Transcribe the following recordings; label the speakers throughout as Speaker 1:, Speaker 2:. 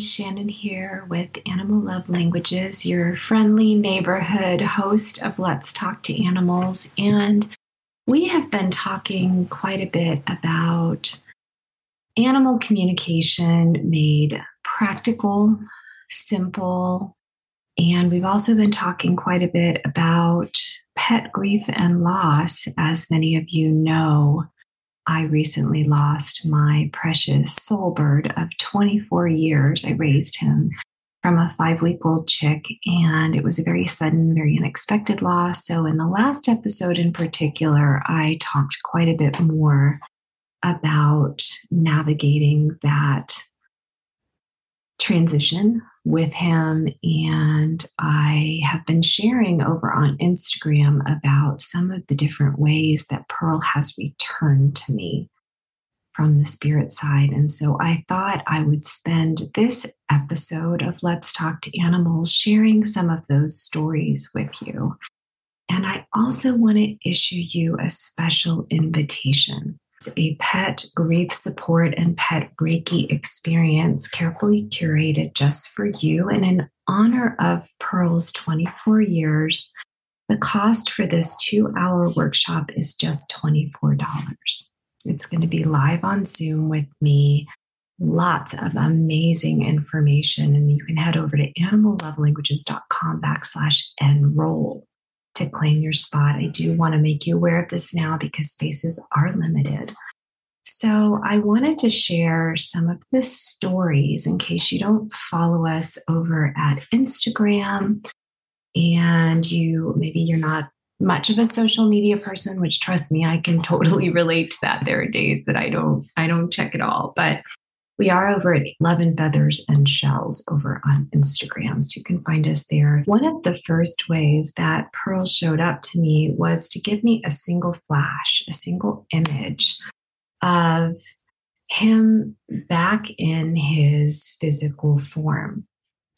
Speaker 1: Shannon here with Animal Love Languages, your friendly neighborhood host of Let's Talk to Animals. And we have been talking quite a bit about animal communication made practical, simple, and we've also been talking quite a bit about pet grief and loss. As many of you know, I recently lost my precious soul bird of 24 years. I raised him from a five week old chick, and it was a very sudden, very unexpected loss. So, in the last episode in particular, I talked quite a bit more about navigating that transition with him. And I have been sharing over on Instagram about some of the different ways that Pearl has returned to me from the spirit side. And so I thought I would spend this episode of Let's Talk to Animals sharing some of those stories with you. And I also want to issue you a special invitation a pet grief support and pet Reiki experience carefully curated just for you. And in honor of Pearl's 24 years, the cost for this two hour workshop is just $24. It's going to be live on Zoom with me. Lots of amazing information. And you can head over to animallovelanguages.com backslash enroll to claim your spot. I do want to make you aware of this now because spaces are limited. So, I wanted to share some of the stories in case you don't follow us over at Instagram and you maybe you're not much of a social media person which trust me I can totally relate to that there are days that I don't I don't check at all but we are over at Love and Feathers and Shells over on Instagram, so you can find us there. One of the first ways that Pearl showed up to me was to give me a single flash, a single image of him back in his physical form.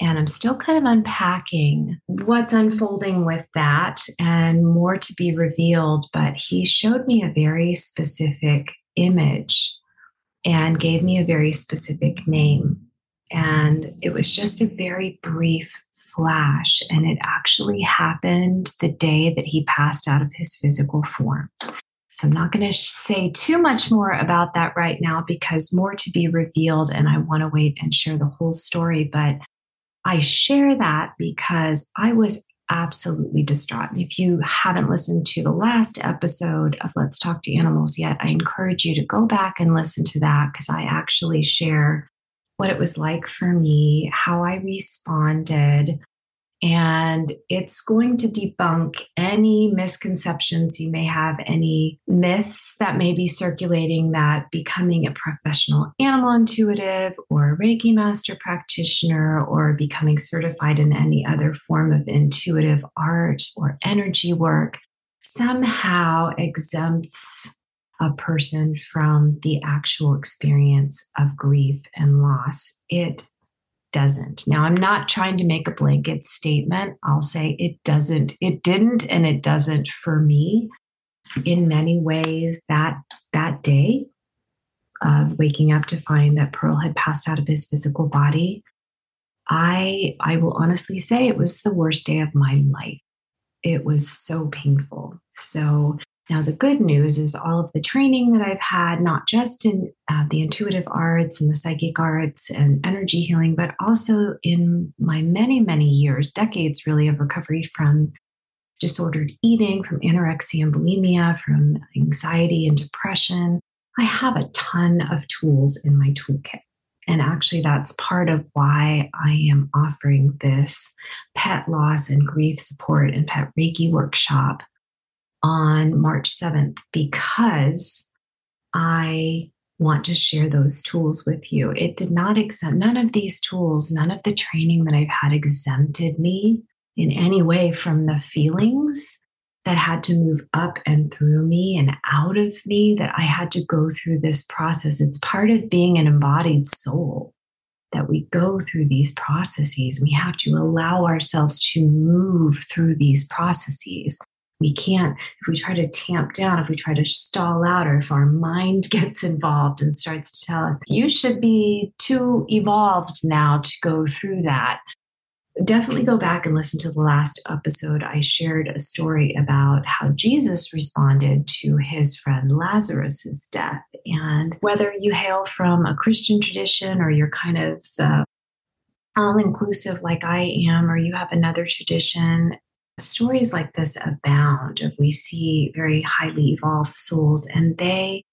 Speaker 1: And I'm still kind of unpacking what's unfolding with that and more to be revealed. But he showed me a very specific image and gave me a very specific name. And it was just a very brief flash. And it actually happened the day that he passed out of his physical form. So I'm not going to say too much more about that right now because more to be revealed. And I want to wait and share the whole story. But I share that because I was absolutely distraught. And if you haven't listened to the last episode of Let's Talk to Animals yet, I encourage you to go back and listen to that because I actually share what it was like for me, how I responded, and it's going to debunk any misconceptions you may have, any myths that may be circulating that becoming a professional animal intuitive or a Reiki master practitioner or becoming certified in any other form of intuitive art or energy work somehow exempts a person from the actual experience of grief and loss. It doesn't. Now, I'm not trying to make a blanket statement. I'll say it doesn't, it didn't, and it doesn't for me. In many ways, that that day of waking up to find that Pearl had passed out of his physical body, I I will honestly say it was the worst day of my life. It was so painful. So now, the good news is all of the training that I've had, not just in uh, the intuitive arts and the psychic arts and energy healing, but also in my many, many years, decades really, of recovery from disordered eating, from anorexia and bulimia, from anxiety and depression. I have a ton of tools in my toolkit. And actually, that's part of why I am offering this pet loss and grief support and pet Reiki workshop on March 7th because I want to share those tools with you. It did not exempt, none of these tools, none of the training that I've had exempted me in any way from the feelings that had to move up and through me and out of me, that I had to go through this process. It's part of being an embodied soul that we go through these processes. We have to allow ourselves to move through these processes we can't, if we try to tamp down, if we try to stall out, or if our mind gets involved and starts to tell us, you should be too evolved now to go through that. Definitely go back and listen to the last episode. I shared a story about how Jesus responded to his friend Lazarus's death. And whether you hail from a Christian tradition or you're kind of uh, all inclusive like I am, or you have another tradition, stories like this abound. Of we see very highly evolved souls and they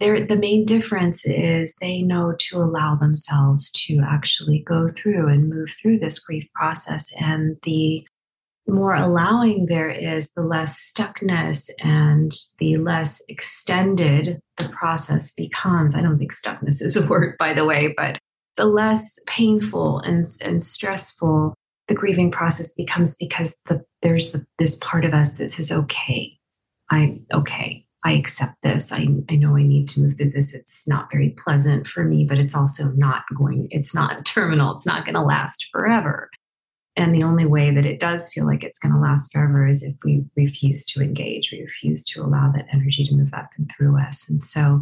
Speaker 1: they're, the main difference is they know to allow themselves to actually go through and move through this grief process and the more allowing there is the less stuckness and the less extended the process becomes. I don't think stuckness is a word by the way but the less painful and, and stressful the grieving process becomes because the, there's the, this part of us that says, okay, I'm okay. I accept this. I, I know I need to move through this. It's not very pleasant for me, but it's also not going, it's not terminal. It's not going to last forever. And the only way that it does feel like it's going to last forever is if we refuse to engage, we refuse to allow that energy to move up and through us. And so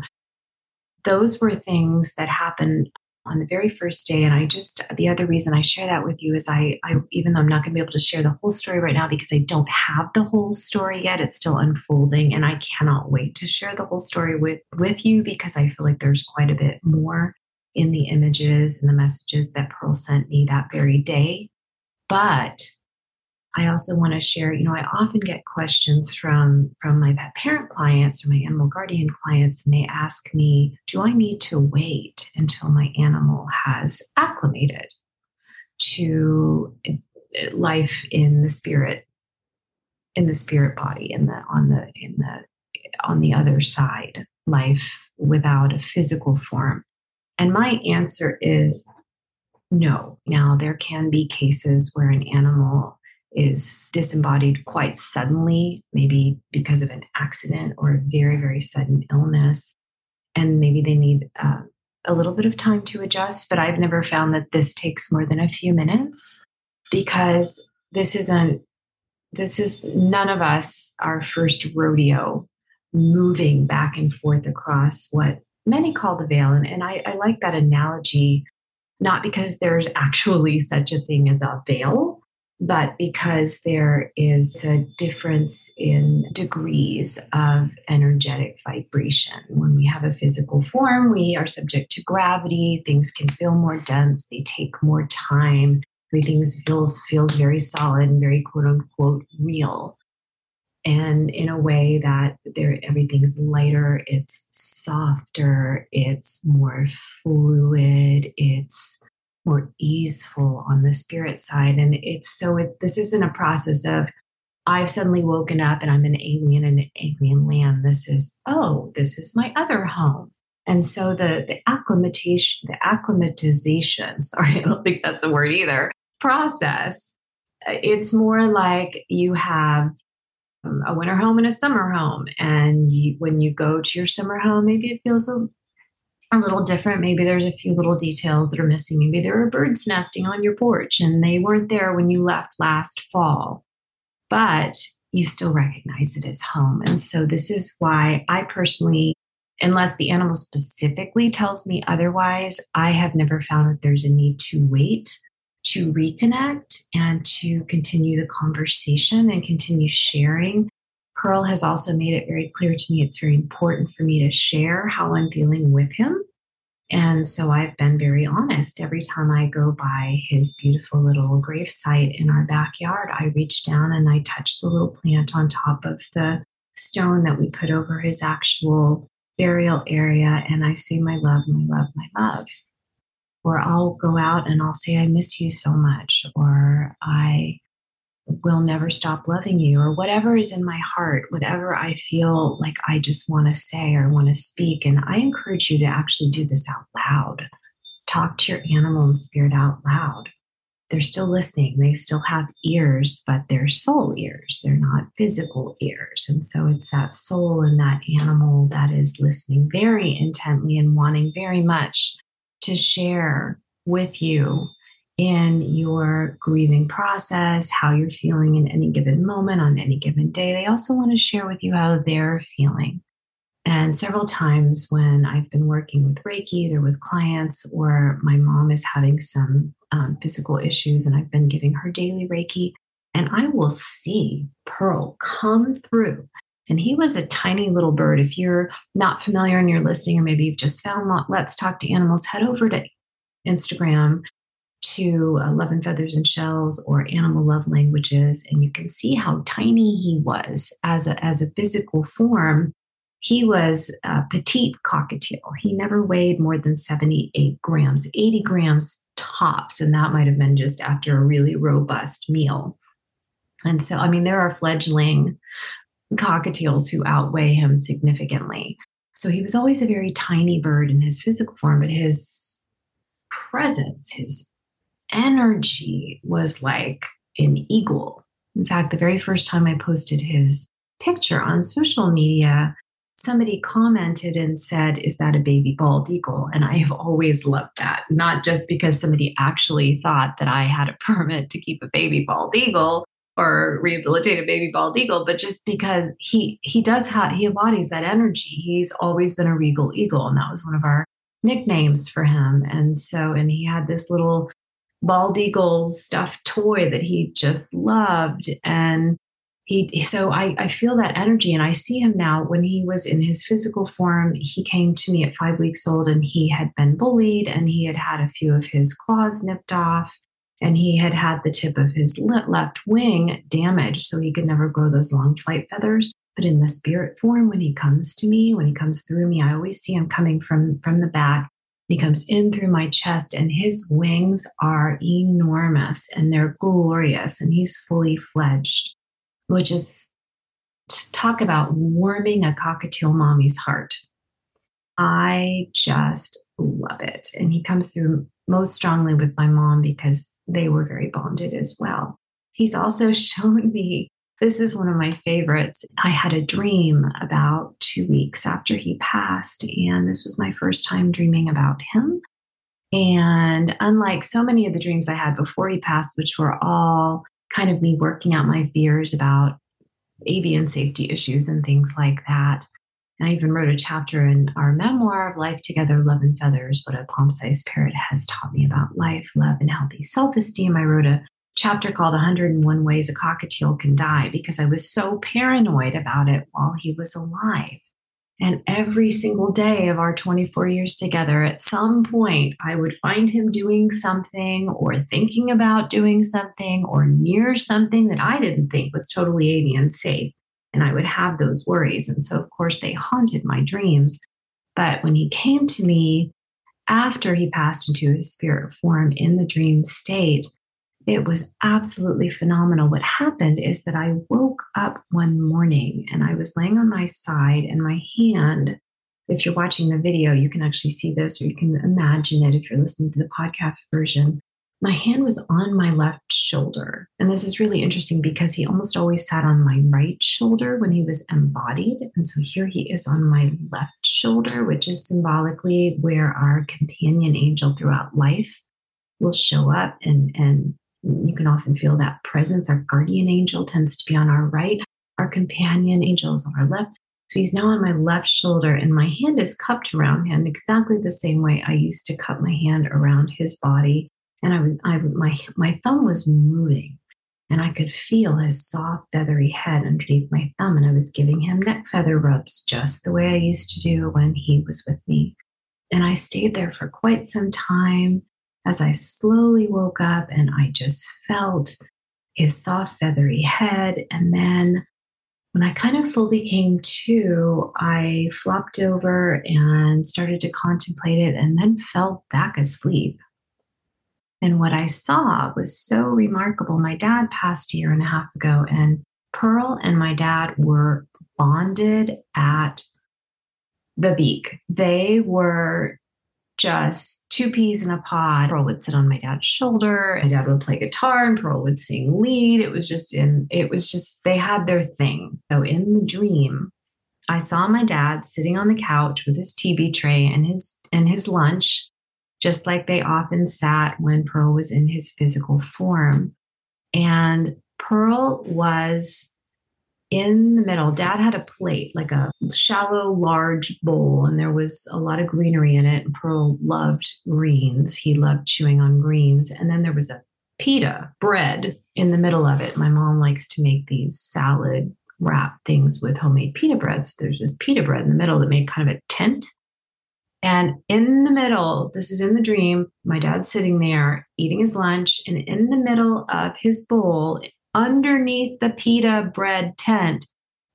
Speaker 1: those were things that happened on the very first day. And I just, the other reason I share that with you is I, I even though I'm not going to be able to share the whole story right now because I don't have the whole story yet, it's still unfolding. And I cannot wait to share the whole story with, with you because I feel like there's quite a bit more in the images and the messages that Pearl sent me that very day. But I also want to share, you know, I often get questions from from my pet parent clients or my animal guardian clients, and they ask me, do I need to wait until my animal has acclimated to uh, life in the spirit, in the spirit body, in the on the in the on the other side, life without a physical form? And my answer is no. Now, there can be cases where an animal is disembodied quite suddenly, maybe because of an accident or a very, very sudden illness. And maybe they need uh, a little bit of time to adjust. But I've never found that this takes more than a few minutes because this isn't, this is none of us our first rodeo moving back and forth across what many call the veil. And, and I, I like that analogy, not because there's actually such a thing as a veil, but because there is a difference in degrees of energetic vibration. When we have a physical form, we are subject to gravity, things can feel more dense, they take more time, everything feels, feels very solid and very quote unquote real. And in a way that there everything's lighter, it's softer, it's more fluid, it's more easeful on the spirit side. And it's so it, this isn't a process of I've suddenly woken up and I'm an alien in an alien land. This is, oh, this is my other home. And so the, the acclimatization, the acclimatization, sorry, I don't think that's a word either, process, uh, it's more like you have um, a winter home and a summer home. And you, when you go to your summer home, maybe it feels a a little different. Maybe there's a few little details that are missing. Maybe there are birds nesting on your porch and they weren't there when you left last fall, but you still recognize it as home. And so, this is why I personally, unless the animal specifically tells me otherwise, I have never found that there's a need to wait to reconnect and to continue the conversation and continue sharing Pearl has also made it very clear to me it's very important for me to share how I'm feeling with him. And so I've been very honest. Every time I go by his beautiful little grave site in our backyard, I reach down and I touch the little plant on top of the stone that we put over his actual burial area. And I say, My love, my love, my love. Or I'll go out and I'll say, I miss you so much. Or I will never stop loving you, or whatever is in my heart, whatever I feel like I just want to say or want to speak. And I encourage you to actually do this out loud. Talk to your animal and spirit out loud. They're still listening. They still have ears, but they're soul ears. They're not physical ears. And so it's that soul and that animal that is listening very intently and wanting very much to share with you in your grieving process, how you're feeling in any given moment on any given day. They also want to share with you how they're feeling. And several times when I've been working with Reiki, either with clients or my mom is having some um, physical issues, and I've been giving her daily Reiki, and I will see Pearl come through. And he was a tiny little bird. If you're not familiar and you're listening, or maybe you've just found Let's Talk to Animals, head over to Instagram to uh, Love and Feathers and Shells or Animal Love Languages, and you can see how tiny he was as a, as a physical form. He was a petite cockatiel. He never weighed more than 78 grams, 80 grams tops, and that might have been just after a really robust meal. And so, I mean, there are fledgling cockatiels who outweigh him significantly. So he was always a very tiny bird in his physical form, but his presence, his energy was like an eagle. In fact, the very first time I posted his picture on social media, somebody commented and said, Is that a baby bald eagle? And I have always loved that, not just because somebody actually thought that I had a permit to keep a baby bald eagle or rehabilitate a baby bald eagle, but just because he he does have he embodies that energy. He's always been a regal eagle, and that was one of our nicknames for him. And so, and he had this little bald eagle stuffed toy that he just loved. And he, so I, I feel that energy and I see him now when he was in his physical form. He came to me at five weeks old and he had been bullied and he had had a few of his claws nipped off and he had had the tip of his left wing damaged so he could never grow those long flight feathers but in the spirit form when he comes to me when he comes through me i always see him coming from from the back he comes in through my chest, and his wings are enormous and they're glorious, and he's fully fledged, which is talk about warming a cockatiel mommy's heart. I just love it. And he comes through most strongly with my mom because they were very bonded as well. He's also shown me this is one of my favorites. I had a dream about two weeks after he passed, and this was my first time dreaming about him. And unlike so many of the dreams I had before he passed, which were all kind of me working out my fears about avian safety issues and things like that. And I even wrote a chapter in our memoir of Life Together, Love and Feathers, what a palm sized parrot has taught me about life, love, and healthy self esteem. I wrote a chapter called 101 Ways a Cockatiel Can Die because I was so paranoid about it while he was alive. And every single day of our 24 years together, at some point, I would find him doing something or thinking about doing something or near something that I didn't think was totally avian safe. And I would have those worries. And so, of course, they haunted my dreams. But when he came to me after he passed into his spirit form in the dream state, it was absolutely phenomenal. What happened is that I woke up one morning and I was laying on my side, and my hand, if you're watching the video, you can actually see this or you can imagine it if you're listening to the podcast version. My hand was on my left shoulder. And this is really interesting because he almost always sat on my right shoulder when he was embodied. And so here he is on my left shoulder, which is symbolically where our companion angel throughout life will show up and, and you can often feel that presence. Our guardian angel tends to be on our right, our companion angel is on our left. So he's now on my left shoulder, and my hand is cupped around him exactly the same way I used to cup my hand around his body. And I was, I, my, my thumb was moving, and I could feel his soft, feathery head underneath my thumb. And I was giving him neck feather rubs just the way I used to do when he was with me. And I stayed there for quite some time as I slowly woke up and I just felt his soft, feathery head. And then when I kind of fully came to, I flopped over and started to contemplate it and then fell back asleep. And what I saw was so remarkable. My dad passed a year and a half ago, and Pearl and my dad were bonded at the beak. They were just two peas in a pod. Pearl would sit on my dad's shoulder. My dad would play guitar and Pearl would sing lead. It was just in, it was just, they had their thing. So in the dream, I saw my dad sitting on the couch with his TV tray and his and his lunch. just like they often sat when Pearl was in his physical form. And Pearl was in the middle. Dad had a plate, like a shallow, large bowl, and there was a lot of greenery in it. And Pearl loved greens. He loved chewing on greens. And then there was a pita bread in the middle of it. My mom likes to make these salad wrap things with homemade pita bread. So there's this pita bread in the middle that made kind of a tent. And in the middle, this is in the dream, my dad's sitting there eating his lunch, and in the middle of his bowl, underneath the pita bread tent,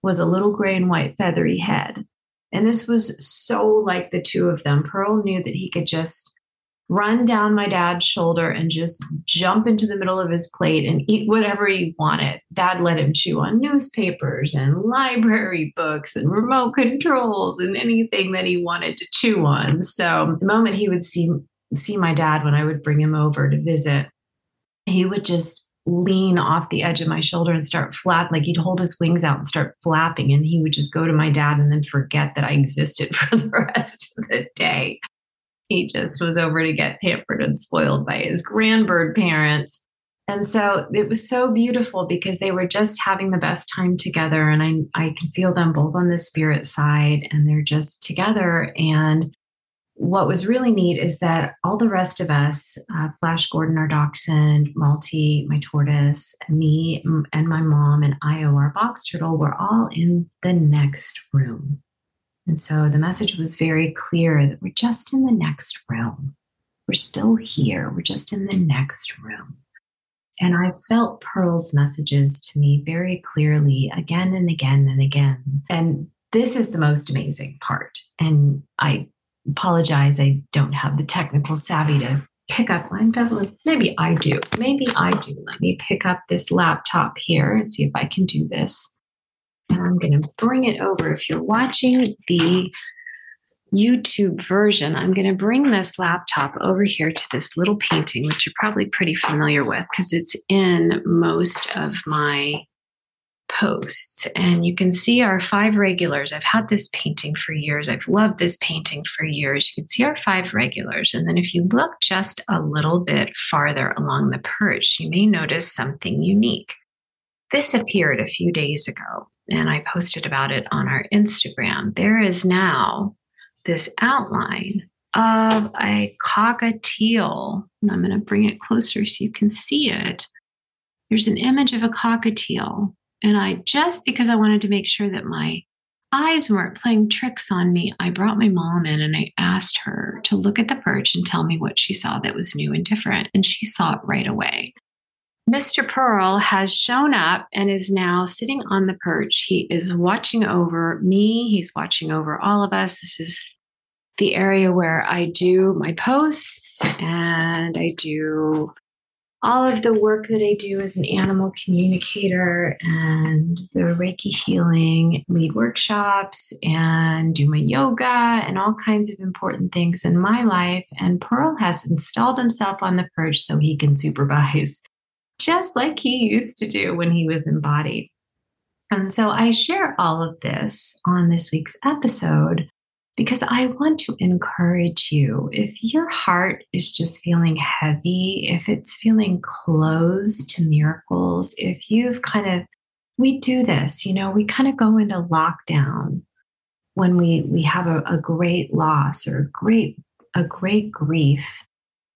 Speaker 1: was a little gray and white feathery head. And this was so like the two of them. Pearl knew that he could just run down my dad's shoulder and just jump into the middle of his plate and eat whatever he wanted. Dad let him chew on newspapers and library books and remote controls and anything that he wanted to chew on. So the moment he would see see my dad when I would bring him over to visit, he would just lean off the edge of my shoulder and start flap like he'd hold his wings out and start flapping and he would just go to my dad and then forget that I existed for the rest of the day he just was over to get pampered and spoiled by his grandbird parents. And so it was so beautiful because they were just having the best time together. And I, I can feel them both on the spirit side and they're just together. And what was really neat is that all the rest of us, uh, Flash Gordon, our dachshund, Malty, my tortoise, me, and my mom, and Io, our box turtle, were all in the next room. And so the message was very clear that we're just in the next room. We're still here. We're just in the next room. And I felt Pearl's messages to me very clearly again and again and again. And this is the most amazing part. And I apologize, I don't have the technical savvy to pick up. I'm maybe I do. Maybe I do. Let me pick up this laptop here and see if I can do this. And I'm going to bring it over. If you're watching the YouTube version, I'm going to bring this laptop over here to this little painting, which you're probably pretty familiar with because it's in most of my posts. And you can see our five regulars. I've had this painting for years. I've loved this painting for years. You can see our five regulars. And then if you look just a little bit farther along the perch, you may notice something unique. This appeared a few days ago and I posted about it on our Instagram. There is now this outline of a cockatiel. And I'm going to bring it closer so you can see it. There's an image of a cockatiel. And I just because I wanted to make sure that my eyes weren't playing tricks on me, I brought my mom in and I asked her to look at the perch and tell me what she saw that was new and different. And she saw it right away. Mr. Pearl has shown up and is now sitting on the perch. He is watching over me, he's watching over all of us. This is the area where I do my posts and I do all of the work that I do as an animal communicator and the Reiki healing, lead workshops, and do my yoga and all kinds of important things in my life. And Pearl has installed himself on the perch so he can supervise just like he used to do when he was embodied. And so I share all of this on this week's episode because I want to encourage you. If your heart is just feeling heavy, if it's feeling closed to miracles, if you've kind of, we do this, you know, we kind of go into lockdown when we we have a, a great loss or a great a great grief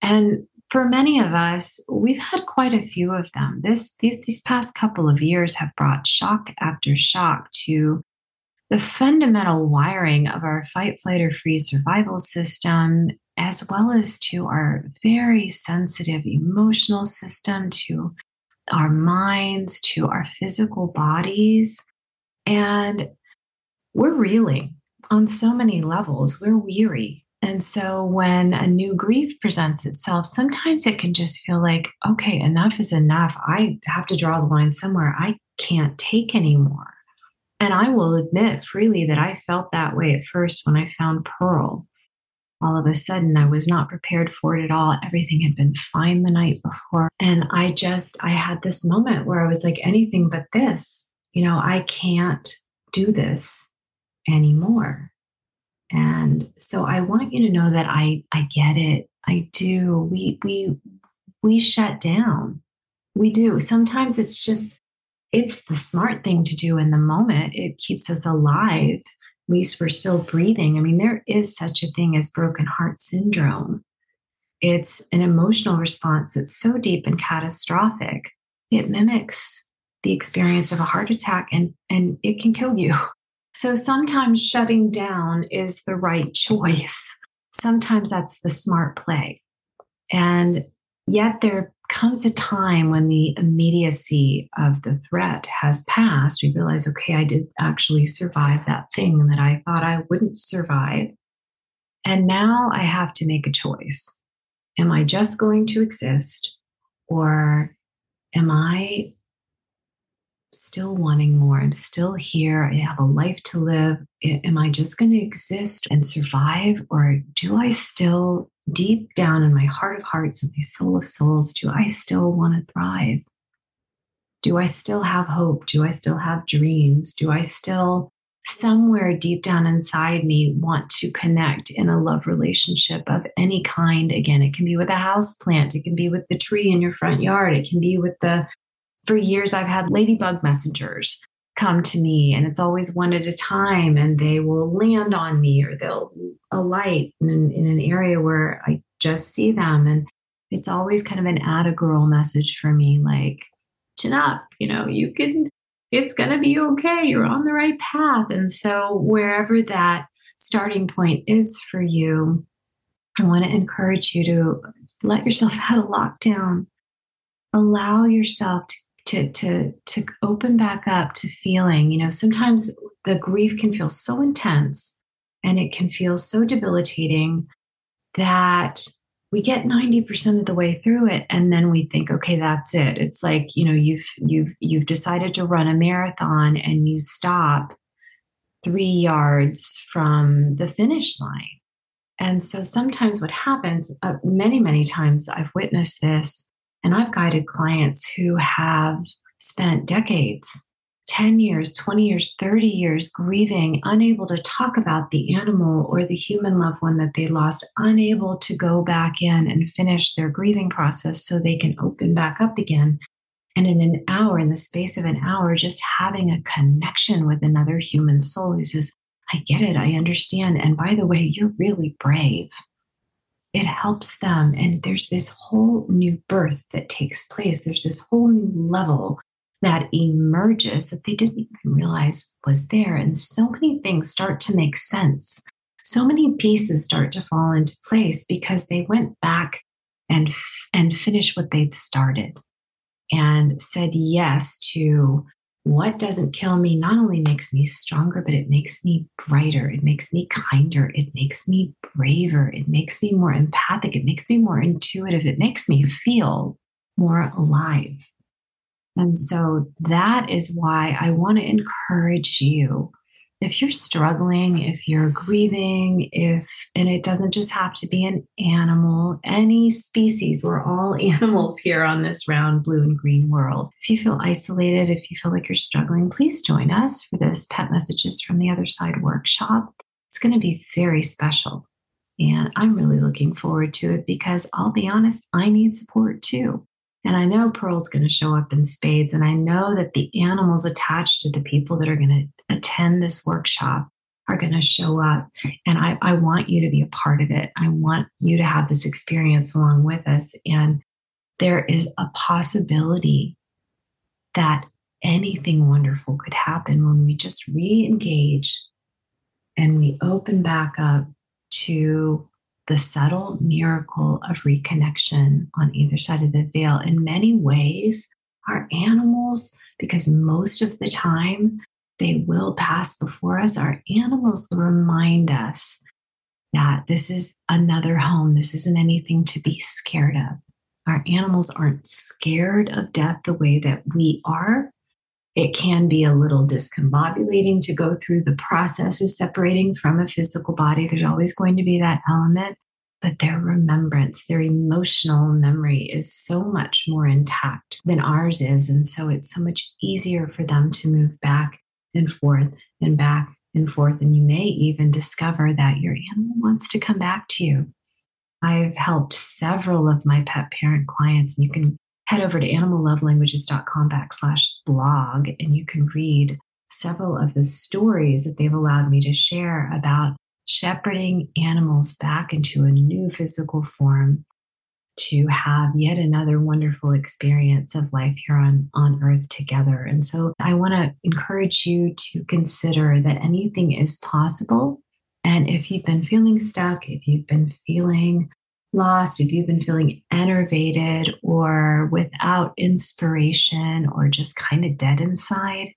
Speaker 1: and for many of us, we've had quite a few of them. This these these past couple of years have brought shock after shock to the fundamental wiring of our fight, flight, or freeze survival system, as well as to our very sensitive emotional system, to our minds, to our physical bodies. And we're reeling on so many levels. We're weary. And so when a new grief presents itself, sometimes it can just feel like, okay, enough is enough. I have to draw the line somewhere. I can't take anymore. And I will admit freely that I felt that way at first when I found Pearl. All of a sudden, I was not prepared for it at all. Everything had been fine the night before. And I just, I had this moment where I was like, anything but this. You know, I can't do this anymore. And so I want you to know that I, I get it. I do. We we we shut down. We do. Sometimes it's just it's the smart thing to do in the moment. It keeps us alive. At least we're still breathing. I mean, there is such a thing as broken heart syndrome. It's an emotional response that's so deep and catastrophic. It mimics the experience of a heart attack and, and it can kill you. So sometimes shutting down is the right choice. Sometimes that's the smart play. And yet there comes a time when the immediacy of the threat has passed. We realize, okay, I did actually survive that thing that I thought I wouldn't survive. And now I have to make a choice. Am I just going to exist or am I still wanting more. I'm still here. I have a life to live. Am I just going to exist and survive? Or do I still, deep down in my heart of hearts and my soul of souls, do I still want to thrive? Do I still have hope? Do I still have dreams? Do I still, somewhere deep down inside me, want to connect in a love relationship of any kind? Again, it can be with a house plant, it can be with the tree in your front yard, it can be with the for years I've had ladybug messengers come to me and it's always one at a time and they will land on me or they'll alight in, in an area where I just see them. And it's always kind of an add a girl message for me like chin up you know you can it's going to be okay you're on the right path. And so wherever that starting point is for you i want to encourage you to let yourself out of lockdown. Allow yourself to to to to open back up to feeling you know sometimes the grief can feel so intense and it can feel so debilitating that we get 90% of the way through it and then we think okay that's it. It's like you know you've you've you've decided to run a marathon and you stop 3 yards from the finish line. And so sometimes what happens uh, many many times i've witnessed this and I've guided clients who have spent decades 10 years, 20 years, 30 years grieving, unable to talk about the animal or the human loved one that they lost, unable to go back in and finish their grieving process so they can open back up again. And in an hour, in the space of an hour, just having a connection with another human soul who says, I get it, I understand. And by the way, you're really brave it helps them. And there's this whole new birth that takes place. There's this whole new level that emerges that they didn't even realize was there. And so many things start to make sense. So many pieces start to fall into place because they went back and, and finished what they'd started and said yes to what doesn't kill me not only makes me stronger, but it makes me brighter. It makes me kinder. It makes me braver. It makes me more empathic. It makes me more intuitive. It makes me feel more alive. And so that is why I want to encourage you if you're struggling, if you're grieving, if, and it doesn't just have to be an animal, any species, we're all animals here on this round blue and green world. If you feel isolated, if you feel like you're struggling, please join us for this Pet Messages from the Other Side workshop. It's going to be very special. And I'm really looking forward to it because I'll be honest, I need support too. And I know Pearl's going to show up in spades. And I know that the animals attached to the people that are going to attend this workshop are going to show up. And I, I want you to be a part of it. I want you to have this experience along with us. And there is a possibility that anything wonderful could happen when we just re engage and we open back up to the subtle miracle of reconnection on either side of the veil. In many ways, our animals, because most of the time they will pass before us, our animals remind us that this is another home. This isn't anything to be scared of. Our animals aren't scared of death the way that we are. It can be a little discombobulating to go through the process of separating from a physical body. There's always going to be that element, but their remembrance, their emotional memory is so much more intact than ours is. And so it's so much easier for them to move back and forth and back and forth. And you may even discover that your animal wants to come back to you. I've helped several of my pet parent clients, and you can head over to animallovelanguages.com backslash blog and you can read several of the stories that they've allowed me to share about shepherding animals back into a new physical form to have yet another wonderful experience of life here on, on earth together. And so I want to encourage you to consider that anything is possible. And if you've been feeling stuck, if you've been feeling lost, if you've been feeling enervated or without inspiration or just kind of dead inside,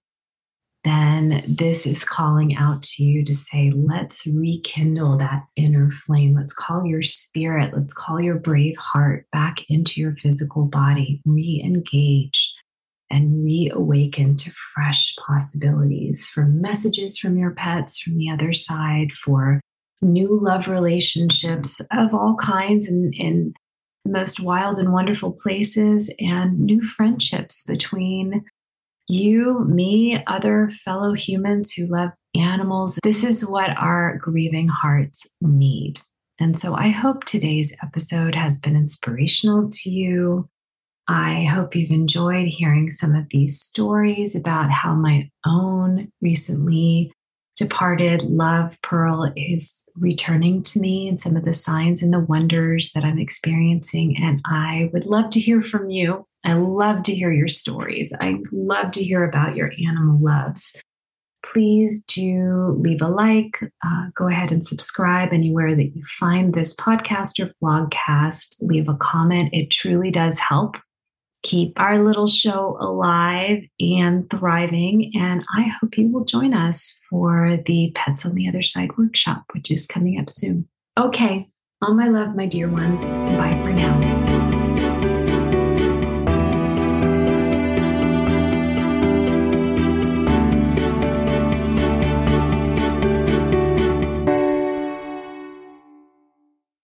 Speaker 1: then this is calling out to you to say, let's rekindle that inner flame. Let's call your spirit, let's call your brave heart back into your physical body, re engage and reawaken to fresh possibilities for messages from your pets from the other side, for new love relationships of all kinds and in the most wild and wonderful places, and new friendships between you, me, other fellow humans who love animals. This is what our grieving hearts need. And so I hope today's episode has been inspirational to you. I hope you've enjoyed hearing some of these stories about how my own recently departed love pearl is returning to me and some of the signs and the wonders that I'm experiencing. And I would love to hear from you. I love to hear your stories. I love to hear about your animal loves. Please do leave a like, uh, go ahead and subscribe anywhere that you find this podcast or vlogcast. Leave a comment. It truly does help keep our little show alive and thriving. And I hope you will join us for the Pets on the Other Side workshop, which is coming up soon. Okay, all my love, my dear ones. Bye for now.